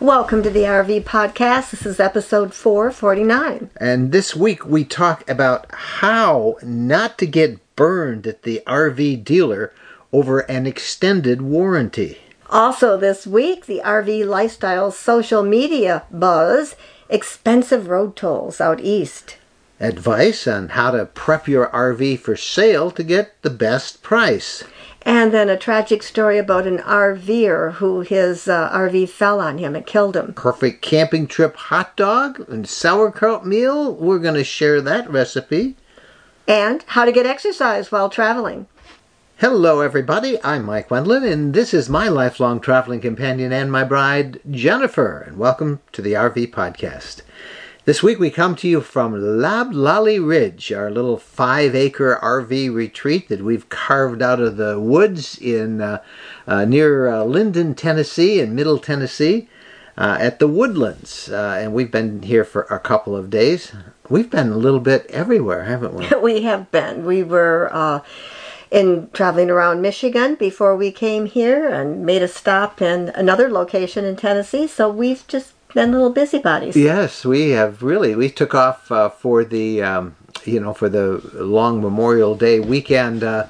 Welcome to the RV Podcast. This is episode 449. And this week we talk about how not to get burned at the RV dealer over an extended warranty. Also, this week, the RV Lifestyle social media buzz expensive road tolls out east. Advice on how to prep your RV for sale to get the best price. And then a tragic story about an RVer who his uh, RV fell on him and killed him. Perfect camping trip hot dog and sauerkraut meal. We're going to share that recipe. And how to get exercise while traveling. Hello, everybody. I'm Mike Wendland, and this is my lifelong traveling companion and my bride, Jennifer. And welcome to the RV Podcast. This week we come to you from Loblolly Ridge, our little five acre RV retreat that we've carved out of the woods in uh, uh, near uh, Linden, Tennessee, in Middle Tennessee, uh, at the Woodlands. Uh, and we've been here for a couple of days. We've been a little bit everywhere, haven't we? we have been. We were uh, in traveling around Michigan before we came here and made a stop in another location in Tennessee. So we've just been little busybodies. Yes, we have really. We took off uh, for the um, you know for the long Memorial Day weekend. Uh,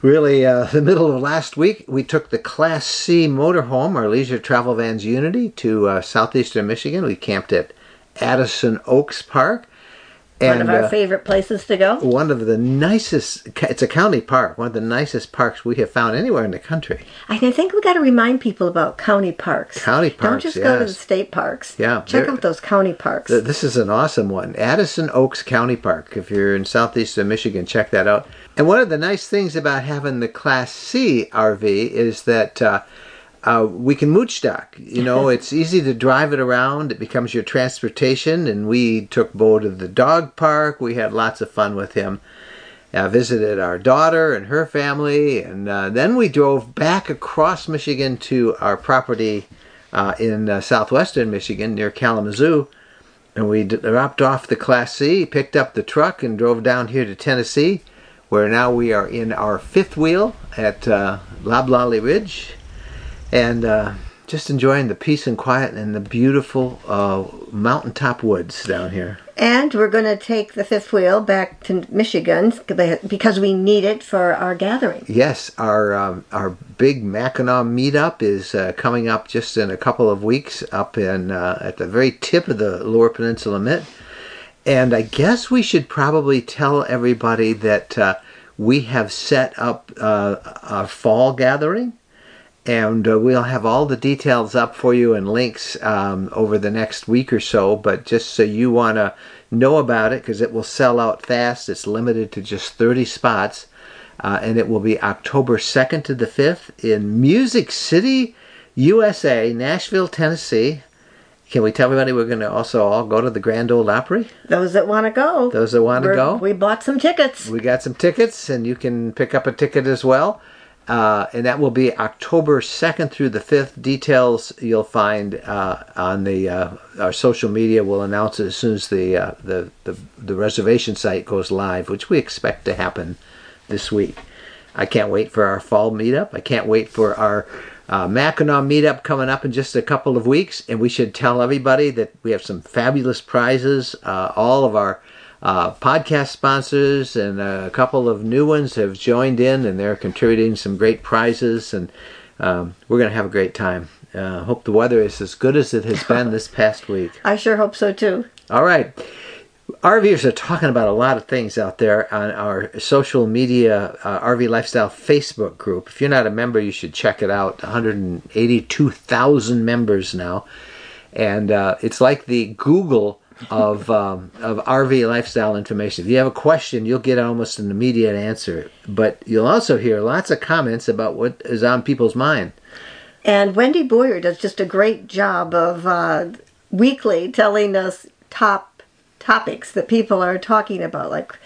really, uh, the middle of last week, we took the Class C motorhome, our leisure travel vans Unity, to uh, southeastern Michigan. We camped at Addison Oaks Park. And, one of our uh, favorite places to go. One of the nicest. It's a county park. One of the nicest parks we have found anywhere in the country. I think we got to remind people about county parks. County parks. Don't just yes. go to the state parks. Yeah, check out those county parks. Th- this is an awesome one, Addison Oaks County Park. If you're in southeastern Michigan, check that out. And one of the nice things about having the Class C RV is that. Uh, uh, we can mooch dock. You know, it's easy to drive it around. It becomes your transportation. And we took Bo to the dog park. We had lots of fun with him. Uh, visited our daughter and her family, and uh, then we drove back across Michigan to our property uh, in uh, southwestern Michigan near Kalamazoo. And we dropped off the Class C, picked up the truck, and drove down here to Tennessee, where now we are in our fifth wheel at uh, Loblolly Ridge and uh, just enjoying the peace and quiet and the beautiful uh, mountaintop woods down here. And we're going to take the fifth wheel back to Michigan because we need it for our gathering. Yes, our um, our big Mackinac meetup is uh, coming up just in a couple of weeks up in uh, at the very tip of the Lower Peninsula Mitt. And I guess we should probably tell everybody that uh, we have set up uh, our fall gathering and uh, we'll have all the details up for you and links um, over the next week or so. But just so you want to know about it, because it will sell out fast, it's limited to just 30 spots, uh, and it will be October 2nd to the 5th in Music City, USA, Nashville, Tennessee. Can we tell everybody we're going to also all go to the Grand Ole Opry? Those that want to go. Those that want to go. We bought some tickets. We got some tickets, and you can pick up a ticket as well. Uh, and that will be October 2nd through the 5th. Details you'll find uh, on the uh, our social media. We'll announce it as soon as the, uh, the, the the reservation site goes live, which we expect to happen this week. I can't wait for our fall meetup. I can't wait for our uh, Mackinac meetup coming up in just a couple of weeks. And we should tell everybody that we have some fabulous prizes. Uh, all of our uh, podcast sponsors and a couple of new ones have joined in and they're contributing some great prizes and um, we're going to have a great time. Uh, hope the weather is as good as it has been this past week. I sure hope so too. All right. RVers are talking about a lot of things out there on our social media uh, RV Lifestyle Facebook group. If you're not a member, you should check it out. 182,000 members now. And uh, it's like the Google of um, of RV lifestyle information. If you have a question, you'll get almost an immediate answer, but you'll also hear lots of comments about what is on people's mind. And Wendy Boyer does just a great job of uh, weekly telling us top topics that people are talking about, like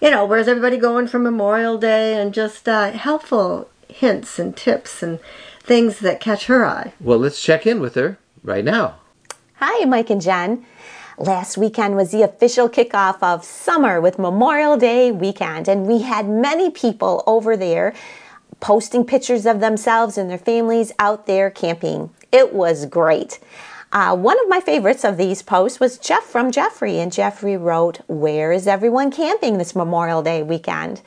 you know, where's everybody going for Memorial Day, and just uh, helpful hints and tips and things that catch her eye. Well, let's check in with her right now. Hi, Mike and Jen. Last weekend was the official kickoff of summer with Memorial Day weekend, and we had many people over there posting pictures of themselves and their families out there camping. It was great. Uh, one of my favorites of these posts was Jeff from Jeffrey, and Jeffrey wrote, Where is everyone camping this Memorial Day weekend?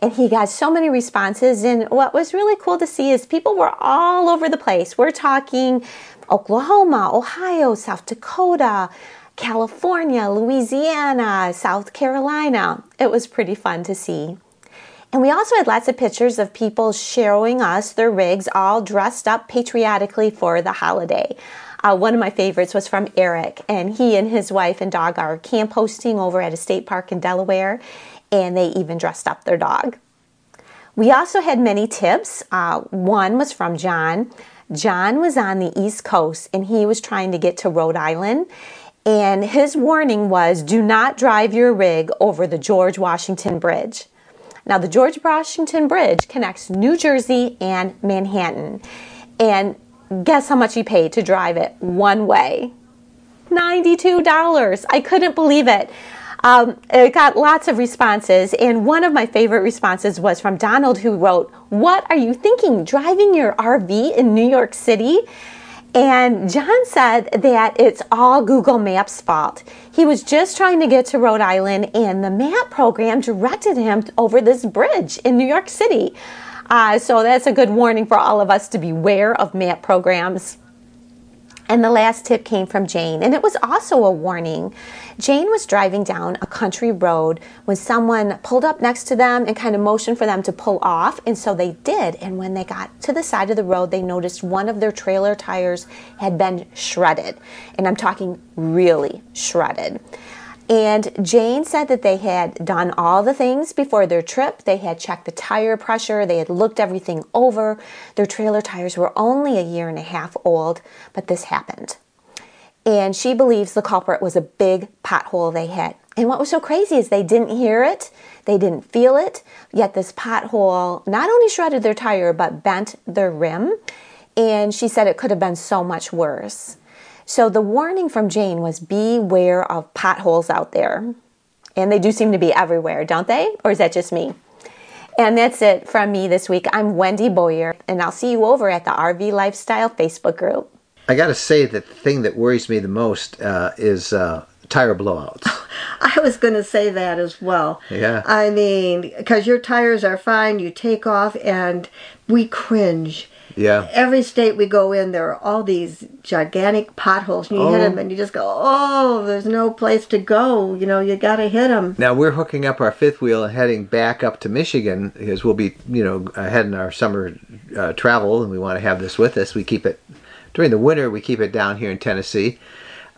And he got so many responses. And what was really cool to see is people were all over the place. We're talking Oklahoma, Ohio, South Dakota, California, Louisiana, South Carolina. It was pretty fun to see. And we also had lots of pictures of people showing us their rigs all dressed up patriotically for the holiday. Uh, one of my favorites was from Eric, and he and his wife and dog are camp hosting over at a state park in Delaware, and they even dressed up their dog. We also had many tips. Uh, one was from John. John was on the East Coast and he was trying to get to Rhode Island. And his warning was do not drive your rig over the George Washington Bridge. Now, the George Washington Bridge connects New Jersey and Manhattan. And guess how much he paid to drive it one way? $92. I couldn't believe it. Um, it got lots of responses, and one of my favorite responses was from Donald, who wrote, What are you thinking? Driving your RV in New York City? And John said that it's all Google Maps' fault. He was just trying to get to Rhode Island, and the map program directed him over this bridge in New York City. Uh, so that's a good warning for all of us to beware of map programs. And the last tip came from Jane, and it was also a warning. Jane was driving down a country road when someone pulled up next to them and kind of motioned for them to pull off, and so they did. And when they got to the side of the road, they noticed one of their trailer tires had been shredded. And I'm talking really shredded. And Jane said that they had done all the things before their trip. They had checked the tire pressure, they had looked everything over. Their trailer tires were only a year and a half old, but this happened. And she believes the culprit was a big pothole they hit. And what was so crazy is they didn't hear it, they didn't feel it, yet this pothole not only shredded their tire, but bent their rim. And she said it could have been so much worse. So the warning from Jane was beware of potholes out there. And they do seem to be everywhere, don't they? Or is that just me? And that's it from me this week. I'm Wendy Boyer, and I'll see you over at the RV Lifestyle Facebook group. I got to say that the thing that worries me the most uh, is uh, tire blowouts. I was going to say that as well. Yeah. I mean, because your tires are fine, you take off, and we cringe. Yeah. Every state we go in, there are all these gigantic potholes. And you hit Oh. them, and you just go, "Oh, there's no place to go." You know, you got to hit them. Now we're hooking up our fifth wheel and heading back up to Michigan because we'll be, you know, ahead in our summer uh, travel, and we want to have this with us. We keep it during the winter. We keep it down here in Tennessee,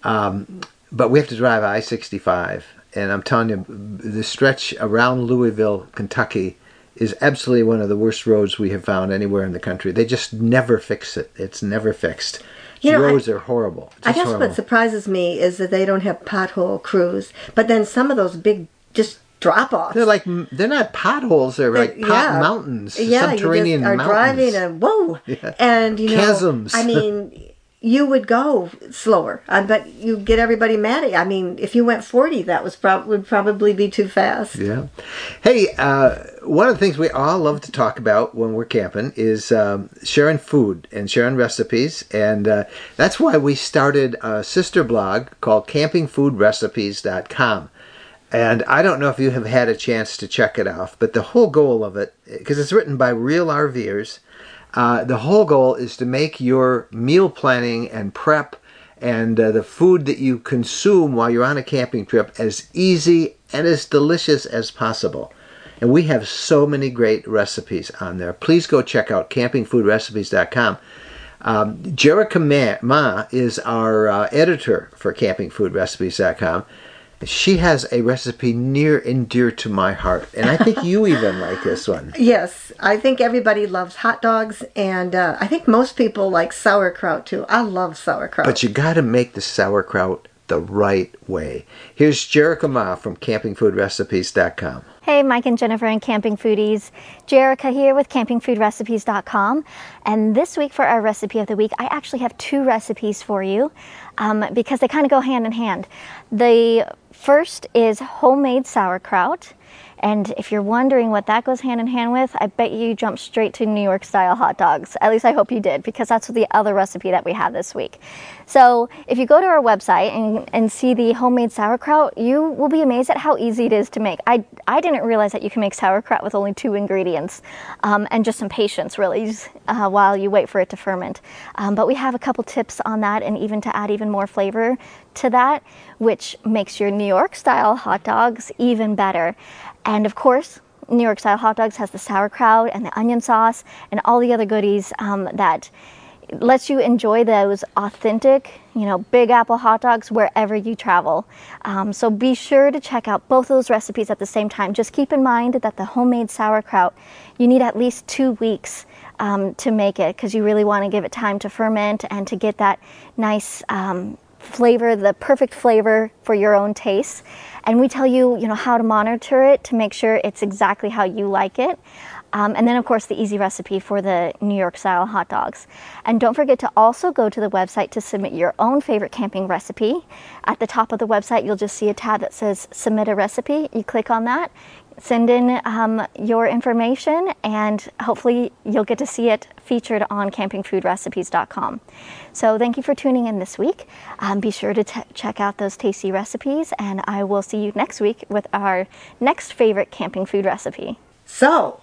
um, but we have to drive I-65, and I'm telling you, the stretch around Louisville, Kentucky, is absolutely one of the worst roads we have found anywhere in the country. They just never fix it. It's never fixed. You know, I- roads are horrible. I guess horrible. what surprises me is that they don't have pothole crews, but then some of those big just drop offs. They're like they're not potholes. They're like pot mountains, Yeah, subterranean you just are mountains. driving and whoa, Yeah. and you know, Chasms. I mean, you would go slower. I bet you get everybody mad at you. I mean, if you went forty, that was prob- would probably be too fast. Yeah. Hey, uh, one of the things we all love to talk about when we're camping is um, sharing food and sharing recipes, and uh, that's why we started a sister blog called CampingFoodRecipes.com. And I don't know if you have had a chance to check it out, but the whole goal of it, because it's written by real RVers, uh, the whole goal is to make your meal planning and prep and uh, the food that you consume while you're on a camping trip as easy and as delicious as possible. And we have so many great recipes on there. Please go check out campingfoodrecipes.com. Um, Jerica Ma, is our uh, editor for campingfoodrecipes.com. She has a recipe near and dear to my heart, and I think you even like this one. Yes, I think everybody loves hot dogs, and uh, I think most people like sauerkraut too. I love sauerkraut. But you got to make the sauerkraut the right way. Here's Jerica Ma from campingfoodrecipes.com. Hey, Mike and Jennifer and Camping Foodies. Jerica here with campingfoodrecipes.com. And this week for our recipe of the week, I actually have two recipes for you um, because they kind of go hand in hand. The first is homemade sauerkraut, And if you're wondering what that goes hand in hand with, I bet you jumped straight to New York style hot dogs. At least I hope you did, because that's the other recipe that we have this week. So if you go to our website and, and see the homemade sauerkraut, you will be amazed at how easy it is to make. I, I didn't realize that you can make sauerkraut with only two ingredients um, and just some patience, really, uh, while you wait for it to ferment. Um, but we have a couple tips on that and even to add even more flavor to that, which makes your New York style hot dogs even better. And of course, New York style hot dogs has the sauerkraut and the onion sauce and all the other goodies um, that lets you enjoy those authentic, you know, Big Apple hot dogs wherever you travel. Um, so be sure to check out both of those recipes at the same time. Just keep in mind that the homemade sauerkraut, you need at least two weeks um, to make it because you really want to give it time to ferment and to get that nice um, flavor, the perfect flavor for your own taste. And we tell you, you know, how to monitor it to make sure it's exactly how you like it. Um, and then, of course, the easy recipe for the New York style hot dogs. And don't forget to also go to the website to submit your own favorite camping recipe. At the top of the website, you'll just see a tab that says Submit a Recipe. You click on that, send in um, your information, and hopefully you'll get to see it featured on campingfoodrecipes.com. So, thank you for tuning in this week. Um, be sure to t- check out those tasty recipes, and I will see you next week with our next favorite camping food recipe. So,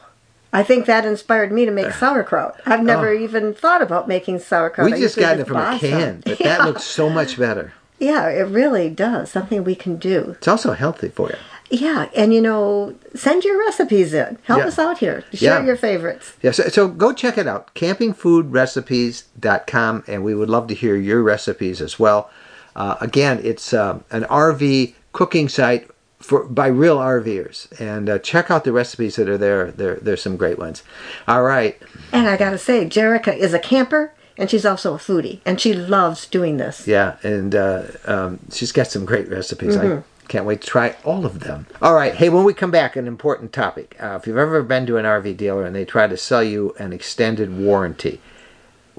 I think that inspired me to make sauerkraut. I've never even thought about making sauerkraut. Oh. We just got it from a can, but that looks so much better. Yeah, it really does. Something we can do. It's also healthy for you. Yeah, and you know, send your recipes in. Help Yeah. us out here. Share Yeah. your favorites. Yeah, so, so go check it out, campingfoodrecipes.com, and we would love to hear your recipes as well. Uh, again, it's um, an RV cooking site for by real RVers, and uh, check out the recipes that are there. There, there's some great ones. All right, And I gotta say, Jerica is a camper, and she's also a foodie, and she loves doing this. yeah, and uh, um, she's got some great recipes. I can't wait to try all of them. All right, hey, when we come back, an important topic. Uh, if you've ever been to an RV dealer and they try to sell you an extended warranty,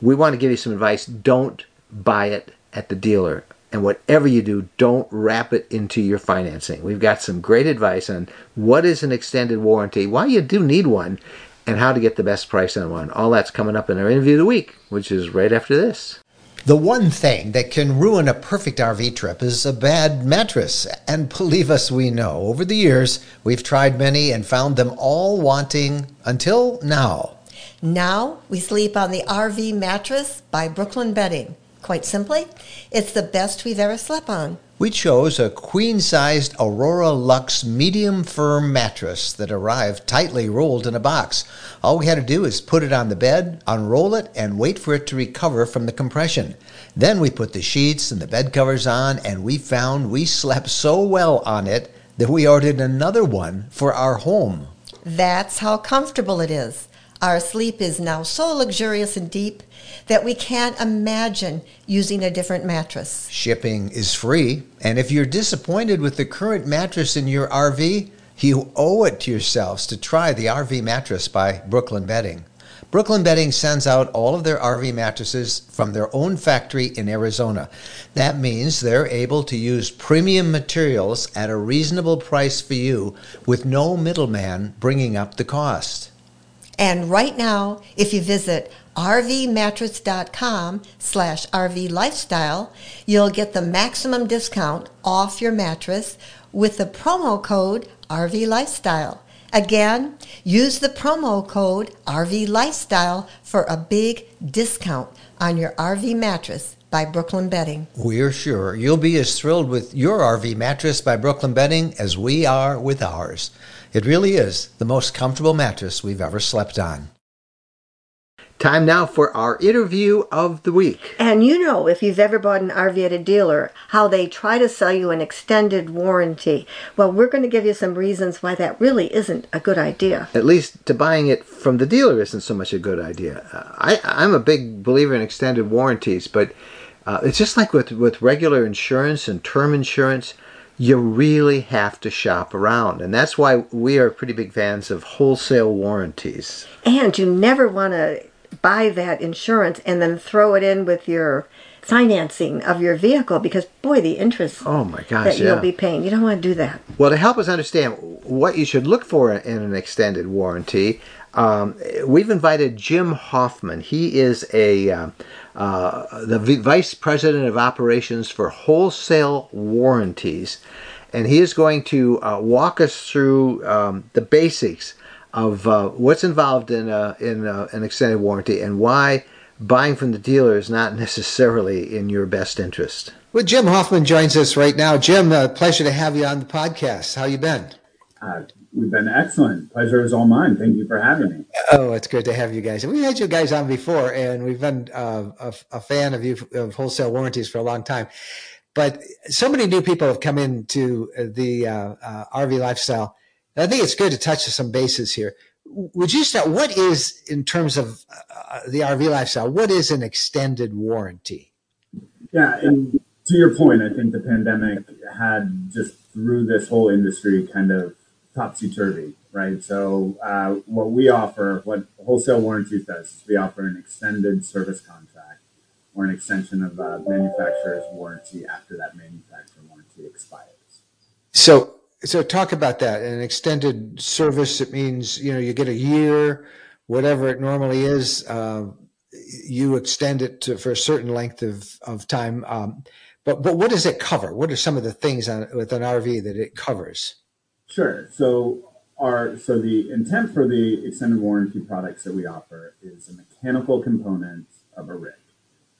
we want to give you some advice. Don't buy it at the dealer. And whatever you do, don't wrap it into your financing. We've got some great advice on what is an extended warranty, why you do need one, and how to get the best price on one. All that's coming up in our interview of the week, which is right after this. The one thing that can ruin a perfect RV trip is a bad mattress. And believe us, we know. Over the years, we've tried many and found them all wanting until now. Now we sleep on the RV mattress by Brooklyn Bedding. Quite simply, it's the best we've ever slept on. We chose a queen sized Aurora Luxe medium firm mattress that arrived tightly rolled in a box. All we had to do is put it on the bed, unroll it, and wait for it to recover from the compression. Then we put the sheets and the bed covers on, and we found we slept so well on it that we ordered another one for our home. That's how comfortable it is. Our sleep is now so luxurious and deep that we can't imagine using a different mattress. Shipping is free, and if you're disappointed with the current mattress in your RV, you owe it to yourselves to try the RV mattress by Brooklyn Bedding. Brooklyn Bedding sends out all of their RV mattresses from their own factory in Arizona. That means they're able to use premium materials at a reasonable price for you with no middleman bringing up the cost. And right now, if you visit rvmattress.com slash rvlifestyle, you'll get the maximum discount off your mattress with the promo code rvlifestyle. Again, use the promo code RV Lifestyle for a big discount on your RV mattress by Brooklyn Bedding. We're sure you'll be as thrilled with your RV mattress by Brooklyn Bedding as we are with ours. It really is the most comfortable mattress we've ever slept on. Time now for our interview of the week. And you know, if you've ever bought an RV at a dealer, how they try to sell you an extended warranty. Well, we're going to give you some reasons why that really isn't a good idea. At least to buying it from the dealer isn't so much a good idea. Uh, I, I'm a big believer in extended warranties, but uh, it's just like with, with regular insurance and term insurance. You really have to shop around, and that's why we are pretty big fans of wholesale warranties. And you never want to buy that insurance and then throw it in with your financing of your vehicle because boy, the interest Oh my gosh, that yeah. you'll be paying, you don't want to do that. Well, to help us understand what you should look for in an extended warranty, um, we've invited Jim Hoffman. He is a uh, uh, the v- vice president of operations for wholesale warranties, and he is going to uh, walk us through um, the basics of uh, what's involved in a, in a, an extended warranty and why buying from the dealer is not necessarily in your best interest. Well, Jim Hoffman joins us right now. Jim, uh, pleasure to have you on the podcast. How you been? Uh, we've been excellent. Pleasure is all mine. Thank you for having me. Oh, it's good to have you guys. We had you guys on before, and we've been uh, a, a, fan of you of wholesale warranties for a long time. But so many new people have come into the uh, uh RV lifestyle. I think it's good to touch some bases here. Would you start? What is, in terms of uh, the RV lifestyle, what is an extended warranty? Yeah, and to your point, I think the pandemic had just threw this whole industry kind of topsy turvy, right? So, uh, what we offer, what wholesale warranties does, is we offer an extended service contract or an extension of a manufacturer's warranty after that manufacturer warranty expires. So, so talk about that. An extended service. It means you know you get a year, whatever it normally is. Uh, you extend it to, for a certain length of of time. Um, but but what does it cover? What are some of the things on, with an RV that it covers? Sure. So our so the intent for the extended warranty products that we offer is a mechanical component of a rig.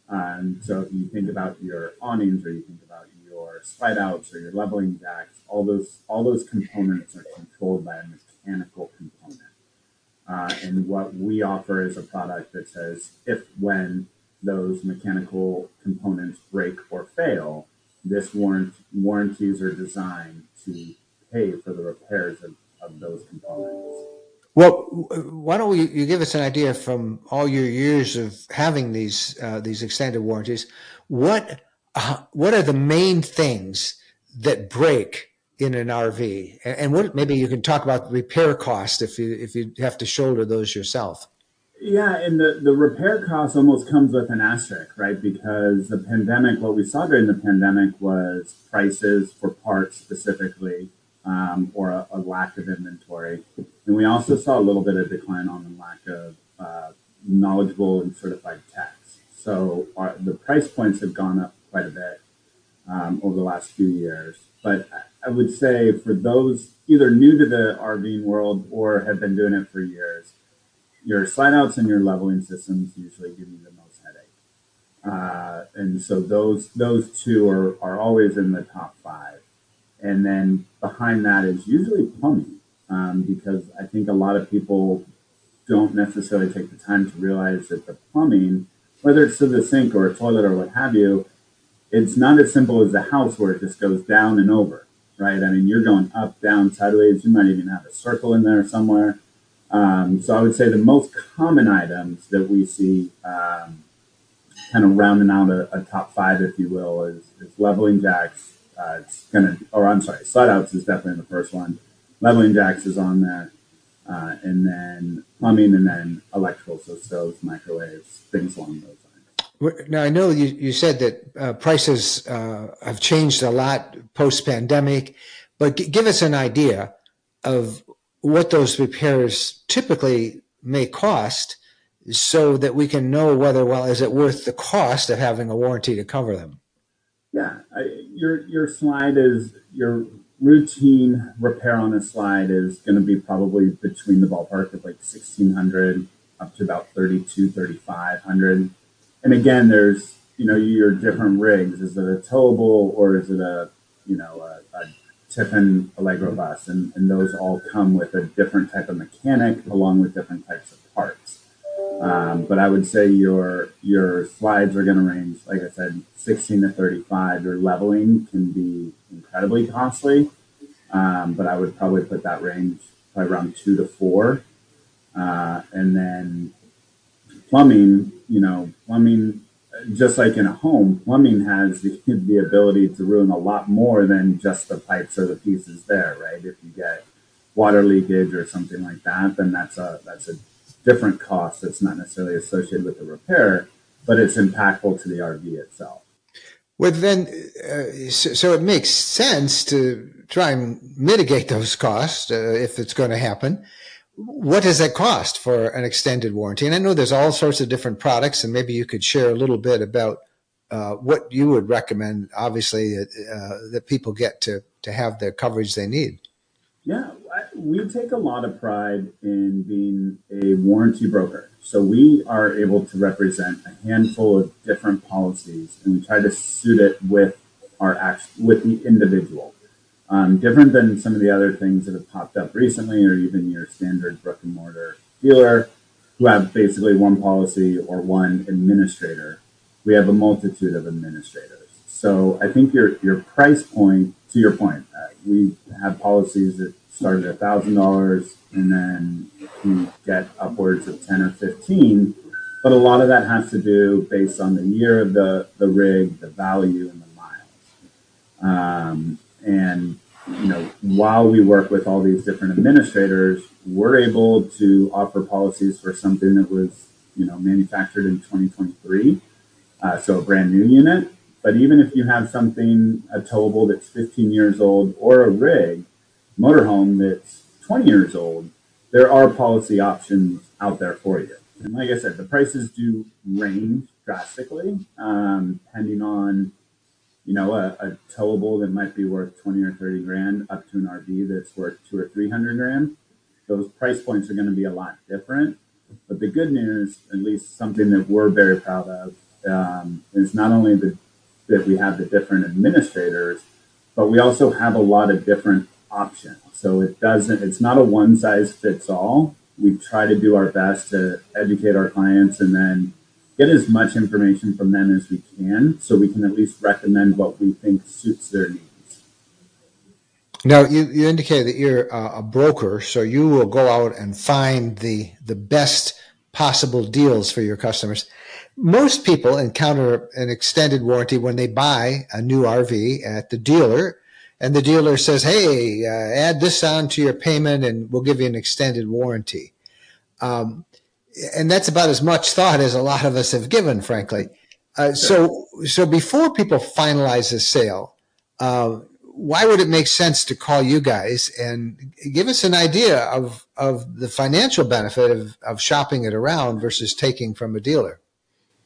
Um, so if you think about your awnings or you think about your slide outs or your leveling jacks, all those all those components are controlled by a mechanical component. Uh, and what we offer is a product that says if when those mechanical components break or fail, this warrant warranties are designed to pay for the repairs of, of those components. Well, why don't we, you give us an idea from all your years of having these uh, these extended warranties? What uh, what are the main things that break in an RV, and, what maybe you can talk about repair cost if you if you have to shoulder those yourself. Yeah, and the, the repair cost almost comes with an asterisk, right? Because the pandemic, what we saw during the pandemic was prices for parts specifically or a, lack of inventory. And we also saw a little bit of decline on the lack of uh, knowledgeable and certified techs. So the price points have gone up quite a bit um, over the last few years. But I would say for those either new to the RVing world or have been doing it for years, your slide outs and your leveling systems usually give you the most headache. Uh, and so those two are always in the top five. And then behind that is usually plumbing, um, because I think a lot of people don't necessarily take the time to realize that the plumbing, whether it's to the sink or a toilet or what have you, it's not as simple as a house where it just goes down and over, right? I mean, you're going up, down, sideways. You might even have a circle in there somewhere. Um, so I would say the most common items that we see, um, kind of rounding out a, a, top five, if you will, is, is leveling jacks, uh, it's gonna, or I'm sorry, slide outs is definitely the first one. Leveling jacks is on there, uh, and then plumbing, and then electrical, so stoves, microwaves, things along those lines. Now I know you, you said that uh, prices uh, have changed a lot post pandemic, but g- give us an idea of what those repairs typically may cost, so that we can know whether well is it worth the cost of having a warranty to cover them. Yeah, I, your your slide is your routine repair on a slide is going to be probably between the ballpark of like 1600 up to about 32 3500 and again there's you know your different rigs. Is it a towable or is it a you know a, a tiffin allegro bus? And, and those all come with a different type of mechanic along with different types of parts um, but I would say your your slides are going to range, like I said, 16 to 35. Your leveling can be incredibly costly, um, but I would probably put that range probably around two to four. Uh, and then plumbing, you know, plumbing, just like in a home, plumbing has the, the ability to ruin a lot more than just the pipes or the pieces there, right? If you get water leakage or something like that, then that's a that's a different cost that's not necessarily associated with the repair. but it's impactful to the RV itself. Well, then, uh, so, so, it makes sense to try and mitigate those costs uh, if it's going to happen. What does that cost for an extended warranty? And I know there's all sorts of different products, and maybe you could share a little bit about uh, what you would recommend, obviously, uh, that people get to, to have the coverage they need. Yeah, we take a lot of pride in being a warranty broker. So we are able to represent a handful of different policies, and we try to suit it with our act with the individual. Um, different than some of the other things that have popped up recently, or even your standard brick and mortar dealer, who have basically one policy or one administrator. We have a multitude of administrators. So I think your your price point, to your point, uh, we have policies that start at thousand dollars and then you get upwards of 10 or 15 but a lot of that has to do based on the year of the, the rig the value and the miles. Um, and you know while we work with all these different administrators we're able to offer policies for something that was you know manufactured in 2023 uh, so a brand new unit. But even if you have something a towable that's 15 years old or a rig motorhome that's 20 years old, there are policy options out there for you. And like I said, the prices do range drastically, um, depending on, you know, a, a, towable that might be worth 20 or 30 grand up to an RV that's worth two or 300 grand. Those price points are going to be a lot different. But the good news, at least something that we're very proud of, um, is not only the, that we have the different administrators, but we also have a lot of different option. So it doesn't, it's not a one size fits all. We try to do our best to educate our clients and then get as much information from them as we can so we can at least recommend what we think suits their needs. Now, you, you indicated that you're a broker, so you will go out and find the, the best possible deals for your customers. Most people encounter an extended warranty when they buy a new RV at the dealer and the dealer says, "Hey, uh, add this on to your payment, and we'll give you an extended warranty." Um, and that's about as much thought as a lot of us have given, frankly. Uh, so, so before people finalize a sale, uh, why would it make sense to call you guys and give us an idea of of the financial benefit of, of shopping it around versus taking from a dealer?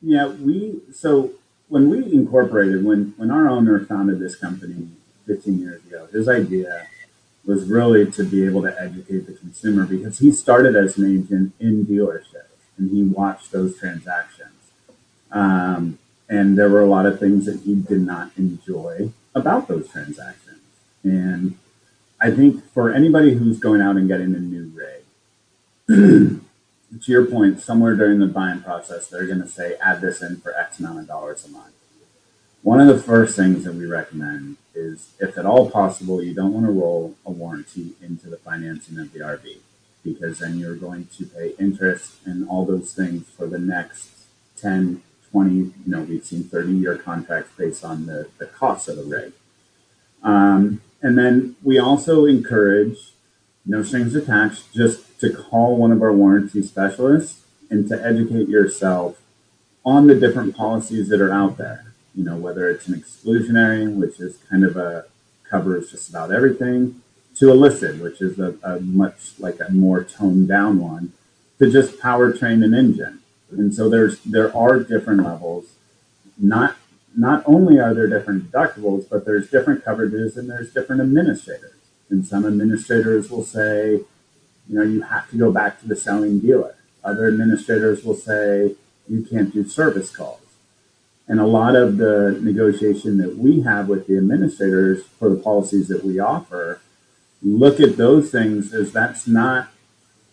Yeah, we so when we incorporated when when our owner founded this company 15 years ago. His idea was really to be able to educate the consumer because he started as an agent in dealerships and he watched those transactions. Um, and there were a lot of things that he did not enjoy about those transactions. And I think for anybody who's going out and getting a new rig, to your point, somewhere during the buying process, they're going to say, add this in for X amount of dollars a month. One of the first things that we recommend is, if at all possible, you don't want to roll a warranty into the financing of the RV because then you're going to pay interest and all those things for the next 10, 20, you know, we've seen 30 year contracts based on the, the cost of the rig. Um, and then we also encourage no strings attached, just to call one of our warranty specialists and to educate yourself on the different policies that are out there you know, whether it's an exclusionary, which is kind of a covers just about everything, to a listed, which is a, a much like a more toned down one, to just powertrain and engine. And so there's there are different levels. Not not only are there different deductibles, but there's different coverages and there's different administrators. And some administrators will say, you know, you have to go back to the selling dealer. Other administrators will say you can't do service calls. And a lot of the negotiation that we have with the administrators for the policies that we offer look at those things as that's not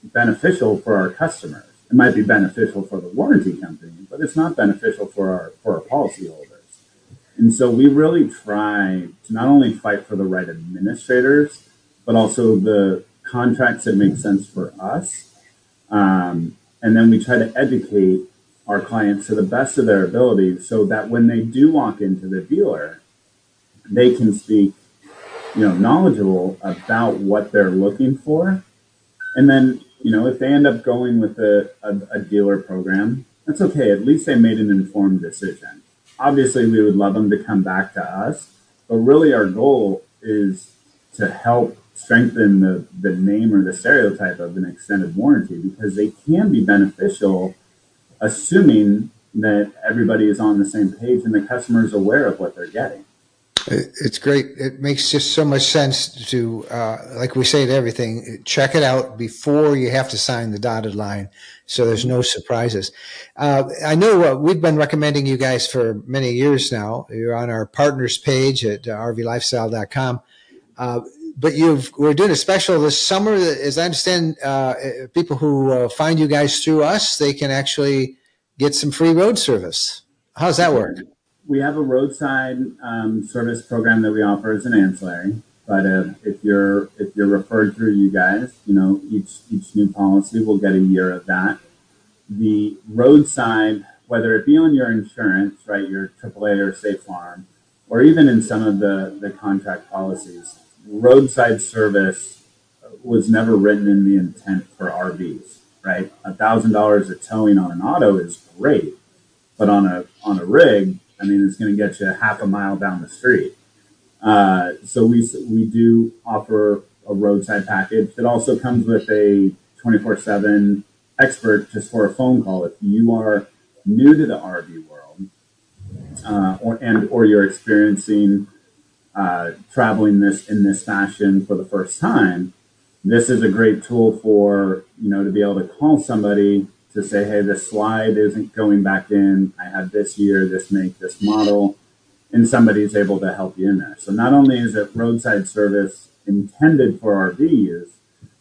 beneficial for our customers. It might be beneficial for the warranty company, but it's not beneficial for our for our policyholders. And so we really try to not only fight for the right administrators, but also the contracts that make sense for us. Um, and then we try to educate our clients to the best of their ability so that when they do walk into the dealer, they can speak, you know, knowledgeable about what they're looking for. And then, you know, if they end up going with a, a, a dealer program, that's okay. At least they made an informed decision. Obviously, we would love them to come back to us, but really our goal is to help strengthen the, the name or the stereotype of an extended warranty because they can be beneficial, assuming that everybody is on the same page and the customer is aware of what they're getting. It's great. It makes just so much sense to, uh, like we say to everything, check it out before you have to sign the dotted line, so there's no surprises. Uh, I know uh, we've been recommending you guys for many years now. You're on our partners page at uh, rvlifestyle.com. But you've we're doing a special this summer. As I understand, uh, people who uh, find you guys through us, they can actually get some free road service. How's that work? we have a roadside um, service program that we offer as an ancillary. But uh, if you're if you're referred through you guys, you know each each new policy will get a year of that. The roadside, whether it be on your insurance, right, your AAA or State Farm, or even in some of the the contract policies, roadside service was never written in the intent for RVs. Right, a thousand dollars of towing on an auto is great, but on a on a rig, I mean, it's going to get you half a mile down the street. Uh, so we we do offer a roadside package that also comes with a 24/7 expert just for a phone call. If you are new to the RV world, uh, or and or you're experiencing uh, traveling this in this fashion for the first time, this is a great tool for you know to be able to call somebody to say, hey, this slide isn't going back in. I have this year, this make, this model, and somebody's able to help you in there. So not only is it roadside service intended for RV use,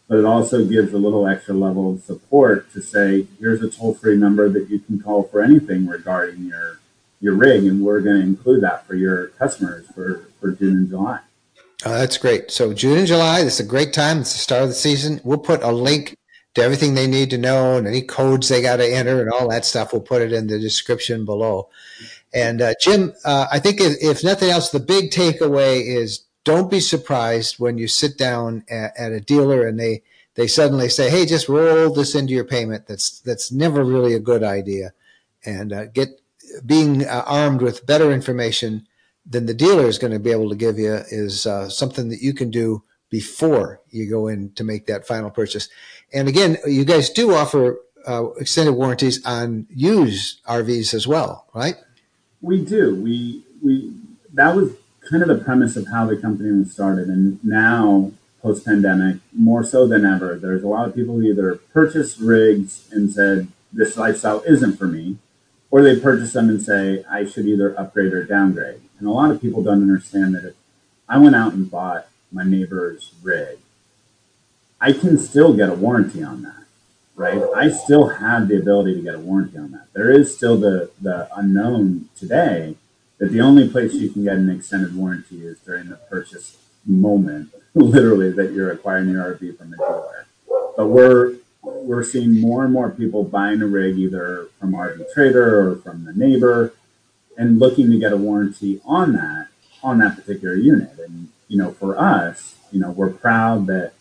but it also gives a little extra level of support to say, here's a toll free number that you can call for anything regarding your your rig, and we're going to include that for your customers for, for June and July. Oh, that's great. So June and July, this is a great time. It's the start of the season. We'll put a link to everything they need to know and any codes they got to enter and all that stuff. We'll put it in the description below. And uh, Jim, uh, I think if, if, nothing else, the big takeaway is don't be surprised when you sit down at, at, a dealer and they they suddenly say, "Hey, just roll this into your payment." That's that's never really a good idea. And uh, get being uh, armed with better information than the dealer is going to be able to give you is uh, something that you can do before you go in to make that final purchase. And again, you guys do offer uh, extended warranties on used RVs as well, right? We do. We we that was kind of the premise of how the company was started, and now post pandemic, more so than ever, there's a lot of people who either purchased rigs and said this lifestyle isn't for me, or they purchase them and say I should either upgrade or downgrade. And a lot of people don't understand that if I went out and bought my neighbor's rig I can still get a warranty on that, right? I still have the ability to get a warranty on that. There is still the, the unknown today that the only place you can get an extended warranty is during the purchase moment, literally that you're acquiring your RV from a dealer. But we're we're seeing more and more people buying a rig either from RV Trader or from the neighbor and looking to get a warranty on that on that particular unit. And you know, for us, you know, we're proud that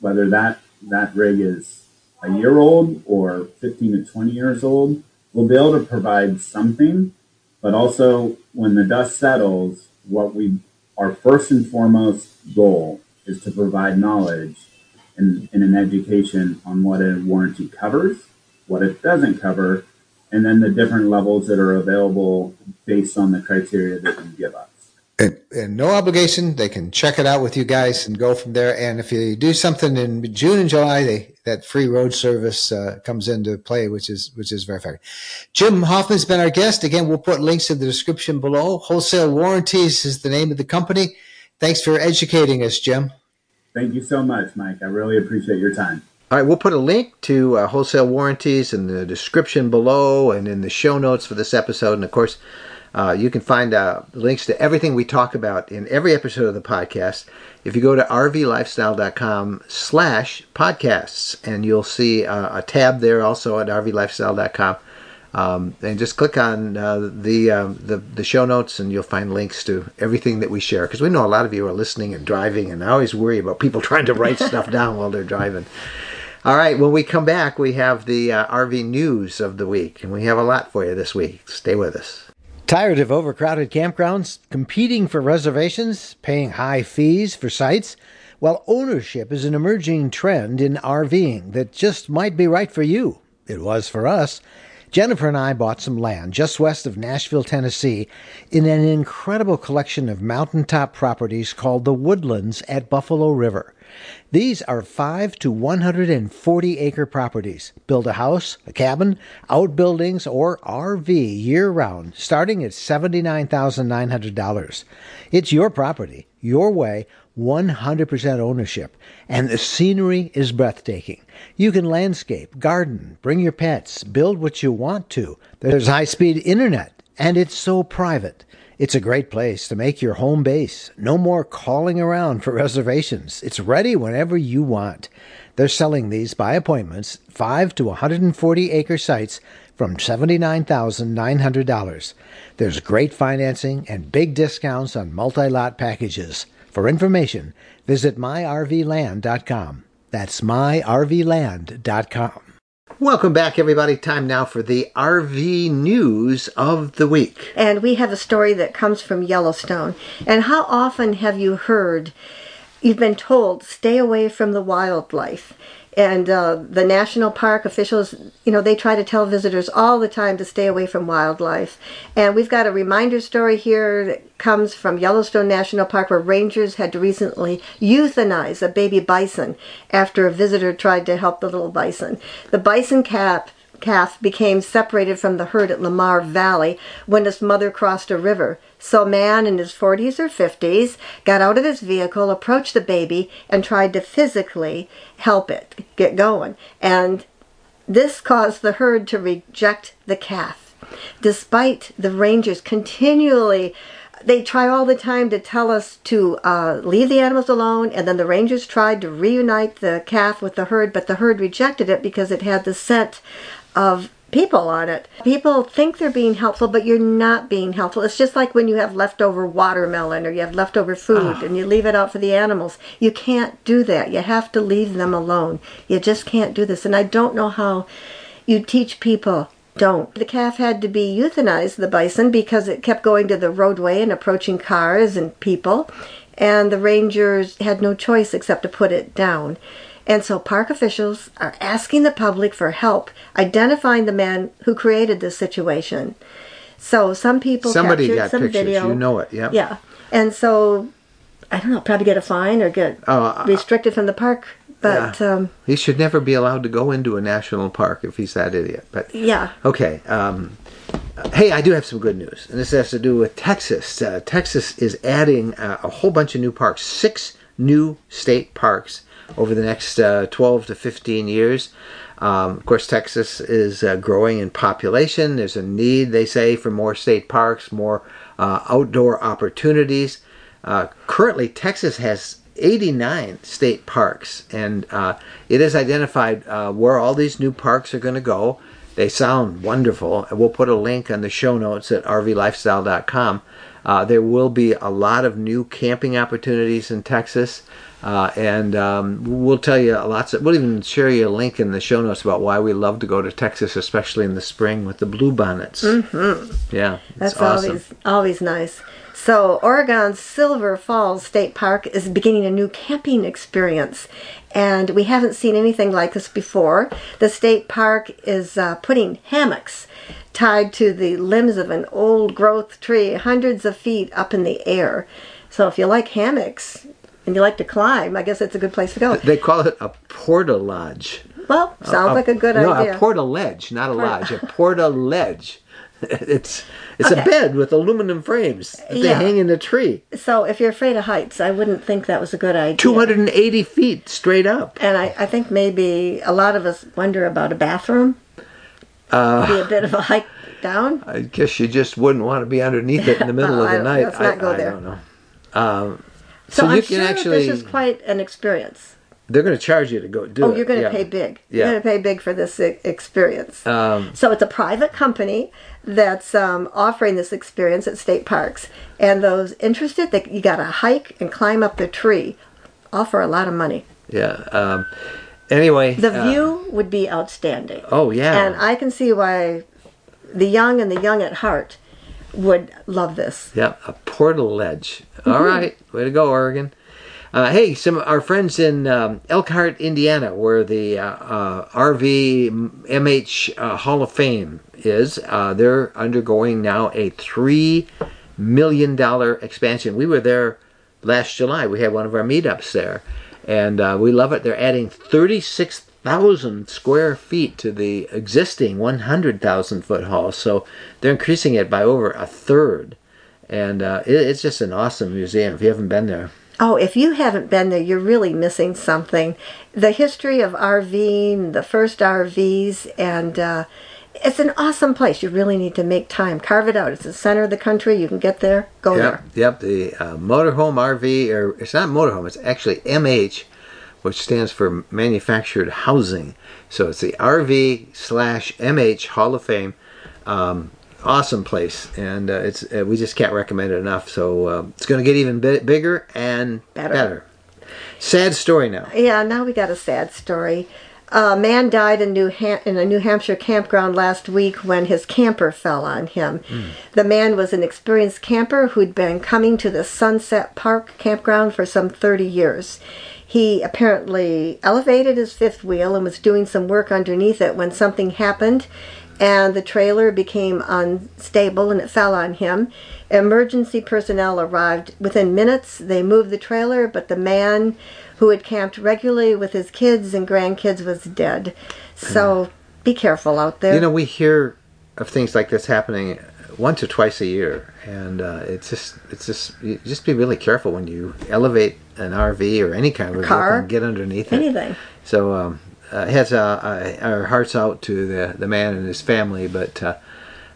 whether that that rig is a year old or 15 to 20 years old, we'll be able to provide something. But also, when the dust settles, what we our first and foremost goal is to provide knowledge and, and an education on what a warranty covers, what it doesn't cover, and then the different levels that are available based on the criteria that you give us and, and, no obligation. They can check it out with you guys and go from there. And if you do something in June and July, they, that free road service uh, comes into play, which is which is very fair. Jim Hoffman's been our guest. Again, we'll put links in the description below. Wholesale Warranties is the name of the company. Thanks for educating us, Jim. Thank you so much, Mike. I really appreciate your time. All right, we'll put a link to uh, wholesale warranties in the description below and in the show notes for this episode. And of course, uh, you can find uh, links to everything we talk about in every episode of the podcast. If you go to rvlifestyle.com slash podcasts and you'll see uh, a tab there also at rvlifestyle.com um, and just click on uh, the, um, the the show notes and you'll find links to everything that we share. Because we know a lot of you are listening and driving and I always worry about people trying to write stuff down while they're driving All right, when we come back, we have the uh, RV news of the week, and we have a lot for you this week. Stay with us. Tired of overcrowded campgrounds, competing for reservations, paying high fees for sites? Well, ownership is an emerging trend in RVing that just might be right for you. It was for us. Jennifer and I bought some land just west of Nashville, Tennessee, in an incredible collection of mountaintop properties called the Woodlands at Buffalo River. These are 5 to 140 acre properties. Build a house, a cabin, outbuildings, or RV year round, starting at $79,900. It's your property, your way, 100% ownership, and the scenery is breathtaking. You can landscape, garden, bring your pets, build what you want to. There's high speed internet, and it's so private. It's a great place to make your home base. No more calling around for reservations. It's ready whenever you want. They're selling these by appointments, 5 to 140 acre sites from $79,900. There's great financing and big discounts on multi lot packages. For information, visit myrvland.com. That's myrvland.com. Welcome back, everybody. Time now for the RV news of the week. And we have a story that comes from Yellowstone. And how often have you heard, you've been told, stay away from the wildlife? And uh, the national park officials, you know, they try to tell visitors all the time to stay away from wildlife. And we've got a reminder story here that comes from Yellowstone National Park where rangers had to recently euthanize a baby bison after a visitor tried to help the little bison. The bison calf calf became separated from the herd at Lamar Valley when his mother crossed a river. So man in his 40s or 50s got out of his vehicle, approached the baby, and tried to physically help it get going. And this caused the herd to reject the calf. Despite the rangers continually they try all the time to tell us to uh, leave the animals alone, and then the rangers tried to reunite the calf with the herd, but the herd rejected it because it had the scent of people on it. People think they're being helpful, but you're not being helpful. It's just like when you have leftover watermelon or you have leftover food Oh. and you leave it out for the animals. You can't do that. You have to leave them alone. You just can't do this. And I don't know how you teach people. Don't. The calf had to be euthanized, the bison, because it kept going to the roadway and approaching cars and people. And the rangers had no choice except to put it down. And so park officials are asking the public for help identifying the man who created this situation. So some people Somebody captured got some pictures. video. You know it. yeah. Yeah. And so I don't know, probably get a fine or get Oh, I- restricted from the park. But Yeah. um, He should never be allowed to go into a national park if he's that idiot. But yeah. Okay. Um, hey, I do have some good news, and this has to do with Texas. Uh, Texas is adding uh, a whole bunch of new parks, six new state parks over the next uh, 12 to 15 years. Um, of course, Texas is uh, growing in population. There's a need, they say, for more state parks, more uh, outdoor opportunities. Currently, Texas has 89 state parks, and uh, it is identified uh, where all these new parks are going to go. They sound wonderful. We'll put a link on the show notes at rvlifestyle.com. Uh, there will be a lot of new camping opportunities in Texas, uh, and um, we'll tell you lots. Of, we'll even share you a link in the show notes about why we love to go to Texas, especially in the spring with the blue bonnets. Mm-hmm. Yeah, That's awesome. always always nice. So Oregon's Silver Falls State Park is beginning a new camping experience, and we haven't seen anything like this before. The state park is uh, putting hammocks tied to the limbs of an old growth tree, hundreds of feet up in the air. So if you like hammocks and you like to climb, I guess it's a good place to go. They call it a porta lodge. Well, sounds like a good no, idea. No, a porta ledge, not a lodge. A porta ledge. It's it's a bed with aluminum frames that they hang in a tree. so if you're afraid of heights, I wouldn't think that was a good idea. 280 feet straight up. And I, I think maybe a lot of us wonder about a bathroom. Uh, be a bit of a hike down. I guess you just wouldn't want to be underneath it in the middle of the night. let's not I, go I there. don't know. Um, So, so I'm you sure can that actually. this is quite an experience. they're going to charge you to go do Oh, it. you're going to yeah. pay big. Yeah. You're going to pay big for this experience. Um, so it's a private company that's um, offering this experience at state parks, and those interested, they, you got to hike and climb up the tree, all for a lot of money. Yeah. Anyway, The uh, view would be outstanding. Oh yeah, And I can see why the young and the young at heart would love this. yeah, a porta ledge. All right, way to go, Oregon. Uh, hey, some of our friends in um, Elkhart, Indiana, where the uh, uh, RV MH uh, Hall of Fame is, uh, they're undergoing now a three million dollar expansion. We were there last July. We had one of our meetups there, and uh, we love it. They're adding thirty six thousand square feet to the existing one hundred thousand foot hall. So they're increasing it by over a third, and uh, it, it's just an awesome museum. If you haven't been there. Oh, if you haven't been there, you're really missing something. The history of RVing, the first RVs, and uh, it's an awesome place. You really need to make time. Carve it out. It's the center of the country. You can get there. Go Yep, there. yep. The uh, motorhome RV, or it's not motorhome, it's actually MH, which stands for Manufactured Housing. So it's the RV slash MH Hall of Fame. Um, awesome place, and uh, it's uh, we just can't recommend it enough. So uh, it's going to get even bigger and Better. better. Sad story now. Yeah, now we got a sad story. A man died in New Ham- in a New Hampshire campground last week when his camper fell on him. Hmm. The man was an experienced camper who'd been coming to the Sunset Park campground for some 30 years. He apparently elevated his fifth wheel and was doing some work underneath it when something happened and the trailer became unstable and it fell on him. Emergency personnel arrived within minutes. They moved the trailer, but the man who had camped regularly with his kids and grandkids was dead. So be careful out there. You know, we hear of things like this happening once or twice a year, and uh, it's just it's just you just be really careful when you elevate an RV or any kind of Car. and get underneath it. Anything. So um, uh, has uh, uh, our hearts out to the the man and his family, but.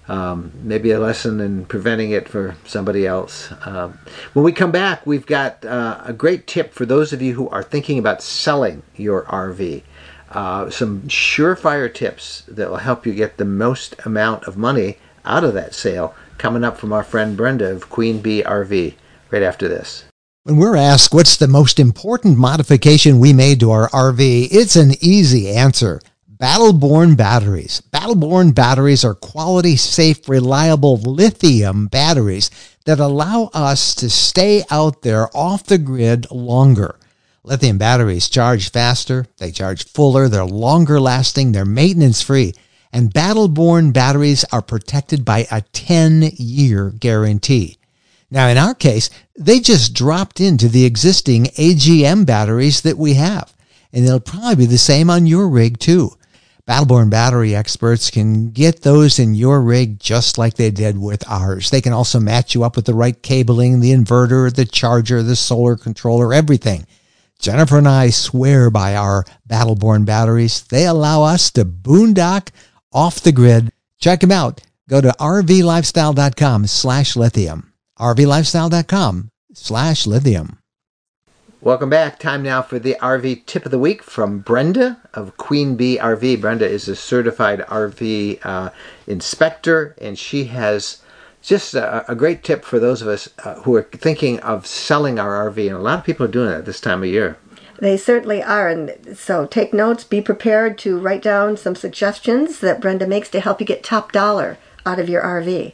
Um, maybe a lesson in preventing it for somebody else. Um, when we come back, we've got uh, a great tip for those of you who are thinking about selling your RV. Uh, some surefire tips that will help you get the most amount of money out of that sale coming up from our friend Brenda of Queen Bee RV right after this. When we're asked what's the most important modification we made to our RV, it's an easy answer. Battle Born batteries. Battle Born batteries are quality, safe, reliable lithium batteries that allow us to stay out there off the grid longer. Lithium batteries charge faster, they charge fuller, they're longer lasting, they're maintenance free, and Battle Born batteries are protected by a 10 year guarantee. Now, in our case, they just dropped into the existing AGM batteries that we have, and they'll probably be the same on your rig too. Battle Born battery experts can get those in your rig just like they did with ours. They can also match you up with the right cabling, the inverter, the charger, the solar controller, everything. Jennifer and I swear by our Battle Born batteries. They allow us to boondock off the grid. Check them out. Go to rvlifestyle.com slash lithium. rvlifestyle.com slash lithium. Welcome back. Time now for the RV tip of the week from Brenda of Queen Bee RV. Brenda is a certified RV uh, inspector, and she has just a, a great tip for those of us uh, who are thinking of selling our RV. And a lot of people are doing that this time of year. They certainly are. And so take notes, be prepared to write down some suggestions that Brenda makes to help you get top dollar out of your RV.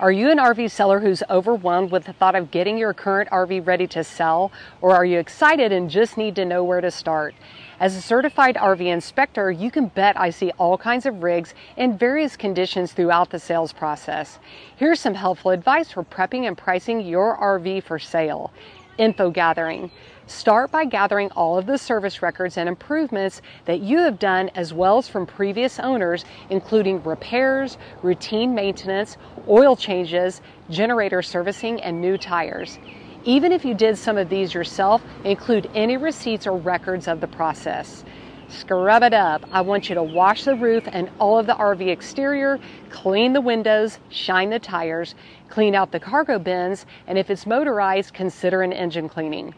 Are you an RV seller who's overwhelmed with the thought of getting your current RV ready to sell? Or are you excited and just need to know where to start? As a certified RV inspector, you can bet I see all kinds of rigs in various conditions throughout the sales process. Here's some helpful advice for prepping and pricing your RV for sale. Info gathering. Start by gathering all of the service records and improvements that you have done as well as from previous owners, including repairs, routine maintenance, oil changes, generator servicing, and new tires. Even if you did some of these yourself, include any receipts or records of the process. Scrub it up. I want you to wash the roof and all of the RV exterior, clean the windows, shine the tires, clean out the cargo bins, and if it's motorized, consider an engine cleaning.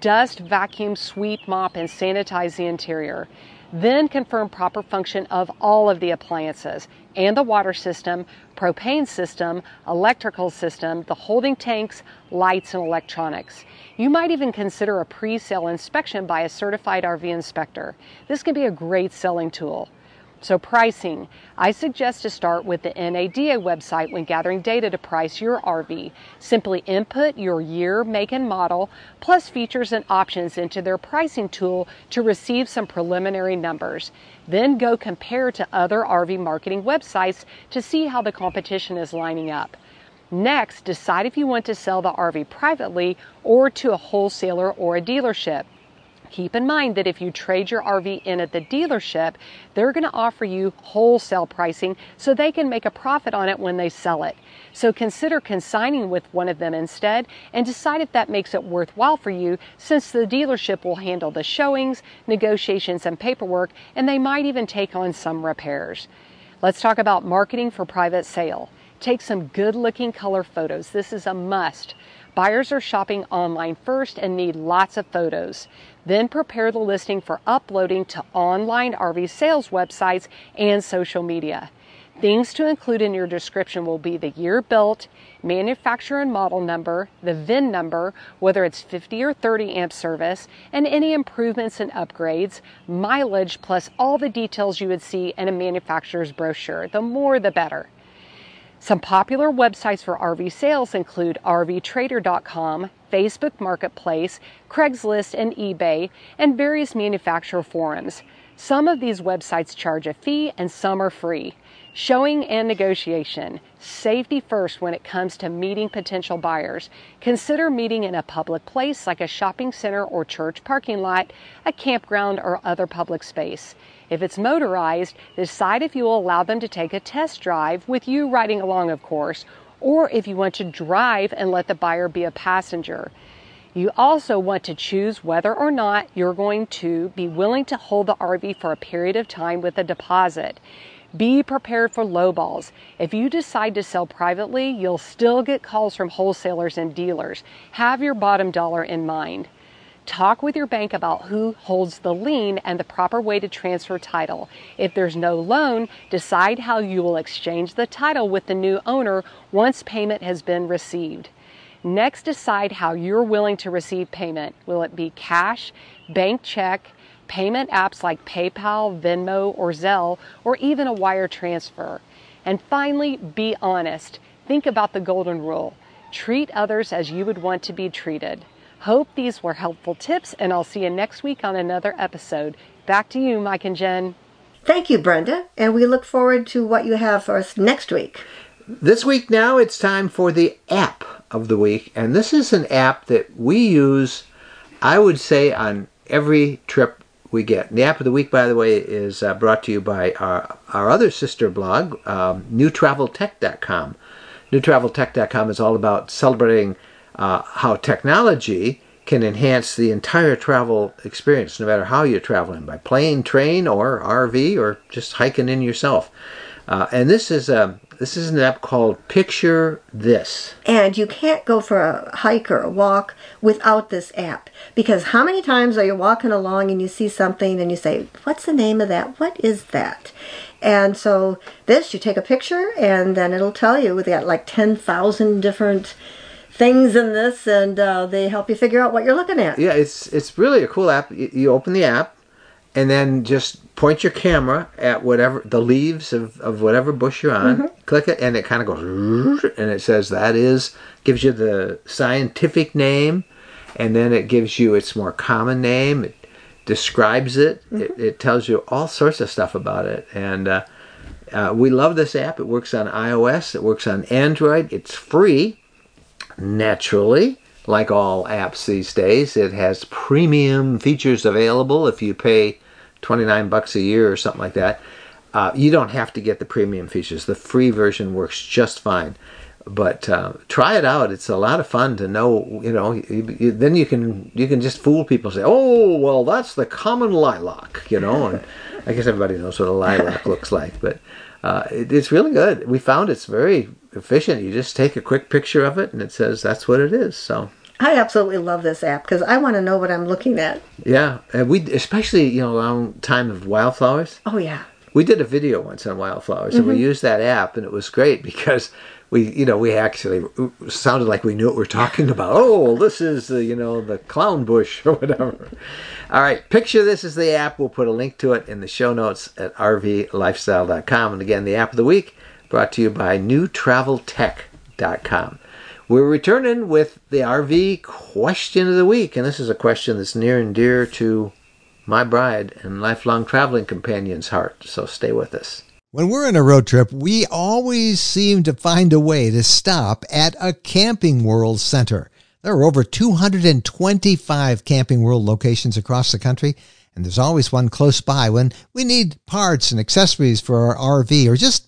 Dust, vacuum, sweep, mop, and sanitize the interior. Then confirm proper function of all of the appliances and the water system, propane system, electrical system, the holding tanks, lights, and electronics. You might even consider a pre sale inspection by a certified RV inspector. This can be a great selling tool. So, pricing. I suggest to start with the NADA website when gathering data to price your RV. Simply input your year, make, and model, plus features and options into their pricing tool to receive some preliminary numbers. Then go compare to other RV marketing websites to see how the competition is lining up. Next, decide if you want to sell the RV privately or to a wholesaler or a dealership. Keep in mind that if you trade your RV in at the dealership, they're going to offer you wholesale pricing so they can make a profit on it when they sell it. So consider consigning with one of them instead and decide if that makes it worthwhile for you since the dealership will handle the showings, negotiations, and paperwork, and they might even take on some repairs. Let's talk about marketing for private sale. Take some good looking color photos. This is a must. Buyers are shopping online first and need lots of photos. Then prepare the listing for uploading to online RV sales websites and social media. Things to include in your description will be the year built, manufacturer and model number, the VIN number, whether it's 50 or 30 amp service, and any improvements and upgrades, mileage, plus all the details you would see in a manufacturer's brochure. The more, the better. Some popular websites for RV sales include RVTrader.com, Facebook Marketplace, Craigslist, and eBay, and various manufacturer forums. Some of these websites charge a fee and some are free. Showing and negotiation. Safety first when it comes to meeting potential buyers. Consider meeting in a public place like a shopping center or church parking lot, a campground, or other public space. If it's motorized, decide if you will allow them to take a test drive, with you riding along, of course, or if you want to drive and let the buyer be a passenger. You also want to choose whether or not you're going to be willing to hold the RV for a period of time with a deposit. Be prepared for lowballs. If you decide to sell privately, you'll still get calls from wholesalers and dealers. Have your bottom dollar in mind. Talk with your bank about who holds the lien and the proper way to transfer title. If there's no loan, decide how you will exchange the title with the new owner once payment has been received. Next, decide how you're willing to receive payment. Will it be cash, bank check, payment apps like PayPal, Venmo, or Zelle, or even a wire transfer? And finally, be honest. Think about the golden rule treat others as you would want to be treated. Hope these were helpful tips, and I'll see you next week on another episode. Back to you, Mike and Jen. Thank you, Brenda, and we look forward to what you have for us next week. This week now it's time for the app of the week, and this is an app that we use, I would say, on every trip we get. The app of the week, by the way, is uh, brought to you by our, our other sister blog, um, newtraveltech.com. Newtraveltech.com is all about celebrating uh, how technology can enhance the entire travel experience, no matter how you're traveling by plane, train, or RV, or just hiking in yourself. Uh, and this is a this is an app called Picture This. And you can't go for a hike or a walk without this app. Because how many times are you walking along and you see something and you say, What's the name of that? What is that? And so this, you take a picture and then it'll tell you. We got like 10,000 different things in this and uh, they help you figure out what you're looking at. Yeah, it's it's really a cool app. You, you open the app and then just point your camera at whatever the leaves of, of whatever bush you're on, mm-hmm. click it, and it kind of goes and it says that is gives you the scientific name, and then it gives you its more common name. It describes it. Mm-hmm. It, it tells you all sorts of stuff about it, and uh, uh, we love this app. It works on iOS. It works on Android. It's free naturally, like all apps these days, it has premium features available if you pay 29 bucks a year or something like that. Uh, you don't have to get the premium features. The free version works just fine. But uh, try it out. It's a lot of fun to know. You know, you, you, then you can you can just fool people. Say, "Oh, well, that's the common lilac." You know, and I guess everybody knows what a lilac looks like. But uh, it, it's really good. We found it's very efficient. You just take a quick picture of it, and it says that's what it is. So I absolutely love this app because I want to know what I'm looking at. Yeah, and we especially you know around time of wildflowers. Oh yeah. we did a video once on wildflowers, and we mm-hmm. used that app, and it was great because we, you know, we actually uh, sounded like we knew what we're talking about. Oh, this is the, you know, the clown bush or whatever. All right, picture this is the app. We'll put a link to it in the show notes at rvlifestyle.com. And again, the app of the week brought to you by newtraveltech.com. We're returning with the RV question of the week, and this is a question that's near and dear to my bride and lifelong traveling companion's heart. So stay with us. When we're on a road trip, we always seem to find a way to stop at a Camping World center. There are over 225 Camping World locations across the country, and there's always one close by when we need parts and accessories for our RV or just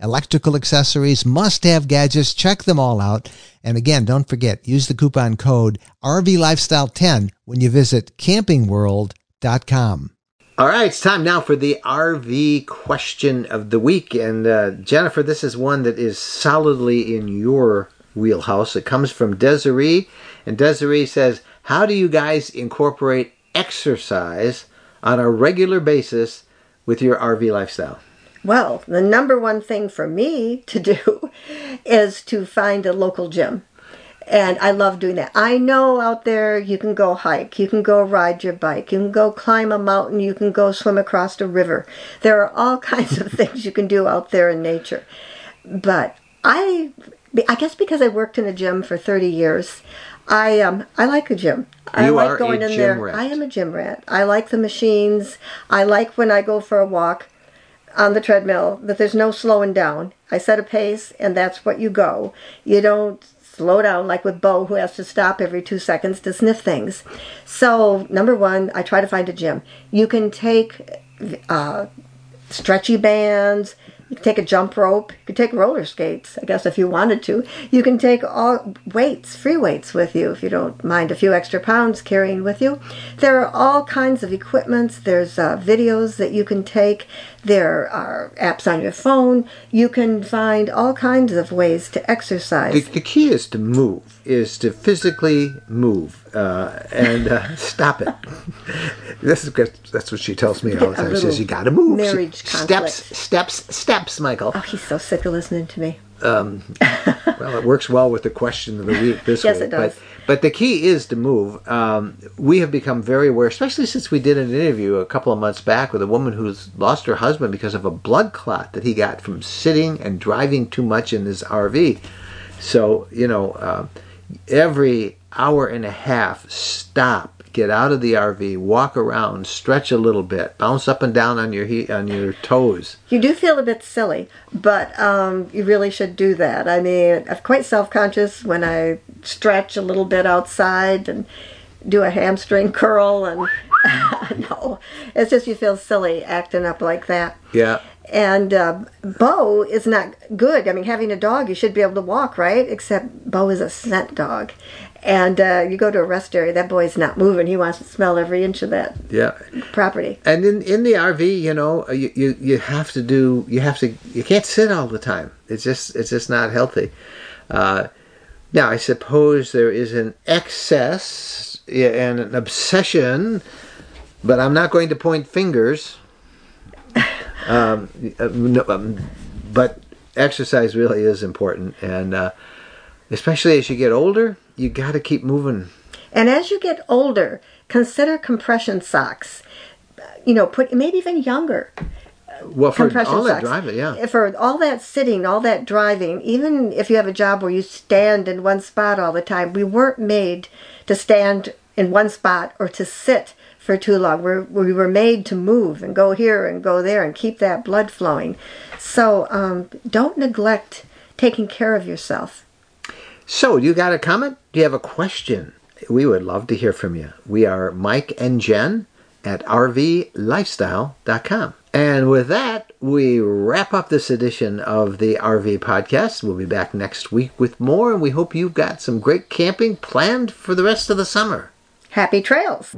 electrical accessories, must have gadgets. Check them all out. And again, don't forget, use the coupon code RVLifestyle10 when you visit campingworld.com. All right, it's time now for the RV question of the week. And uh, Jennifer, this is one that is solidly in your wheelhouse. It comes from Desiree. And Desiree says, How do you guys incorporate exercise on a regular basis with your RV lifestyle? Well, the number one thing for me to do is to find a local gym. And I love doing that. I know out there you can go hike, you can go ride your bike, you can go climb a mountain, you can go swim across a river. There are all kinds of things you can do out there in nature. But I I guess because I worked in a gym for 30 years, I um I like a gym. I You like going in there. rat. I am a gym rat. I like the machines. I like when I go for a walk on the treadmill that there's no slowing down. I set a pace and that's what you go. You don't slow down like with Bo who has to stop every two seconds to sniff things. So number one, I try to find a gym. You can take uh, stretchy bands. You can take a jump rope. You can take roller skates, I guess, if you wanted to. You can take all weights, free weights with you if you don't mind a few extra pounds carrying with you. There are all kinds of equipments. There's uh, videos that you can take. There are apps on your phone. You can find all kinds of ways to exercise. the key is to move, is to physically move uh, and uh, stop it. this is that's what she tells me all the time. She says you got to move. marriage steps, conflict. steps, steps, Michael. Oh, he's so sick of listening to me. Well, it works well with the question of the week this Yes, week. it does. But, but the key is to move. Um, we have become very aware, especially since we did an interview a couple of months back with a woman who's lost her husband because of a blood clot that he got from sitting and driving too much in his RV. So, you know, uh, every hour and a half, stop. Get out of the RV, walk around, stretch a little bit, bounce up and down on your he- on your toes. You do feel a bit silly, but um, you really should do that. I mean, I'm quite self conscious when I stretch a little bit outside and do a hamstring curl. And no, it's just you feel silly acting up like that. Yeah, And uh, Bo is not good. I mean, having a dog, you should be able to walk, right? Except Bo is a scent dog. And uh, you go to a rest area, that boy's not moving. He wants to smell every inch of that yeah. property. And in in the RV, you know, uh, you, you you have to do you have to you can't sit all the time. It's just it's just not healthy. Uh, now, I suppose there is an excess and an obsession, but I'm not going to point fingers. Um, uh, no, um, but exercise really is important, and uh, especially as you get older, you got to keep moving. And as you get older, consider compression socks. You know, put maybe even younger Well, for compression all that socks. driving, yeah. For all that sitting, all that driving, even if you have a job where you stand in one spot all the time, we weren't made to stand in one spot or to sit for too long. We're, we were made to move and go here and go there and keep that blood flowing. So um, don't neglect taking care of yourself. So, you got a comment? Do you have a question? We would love to hear from you. We are Mike and Jen at rvlifestyle.com. And with that, we wrap up this edition of the RV podcast. We'll be back next week with more, and we hope you've got some great camping planned for the rest of the summer. Happy trails.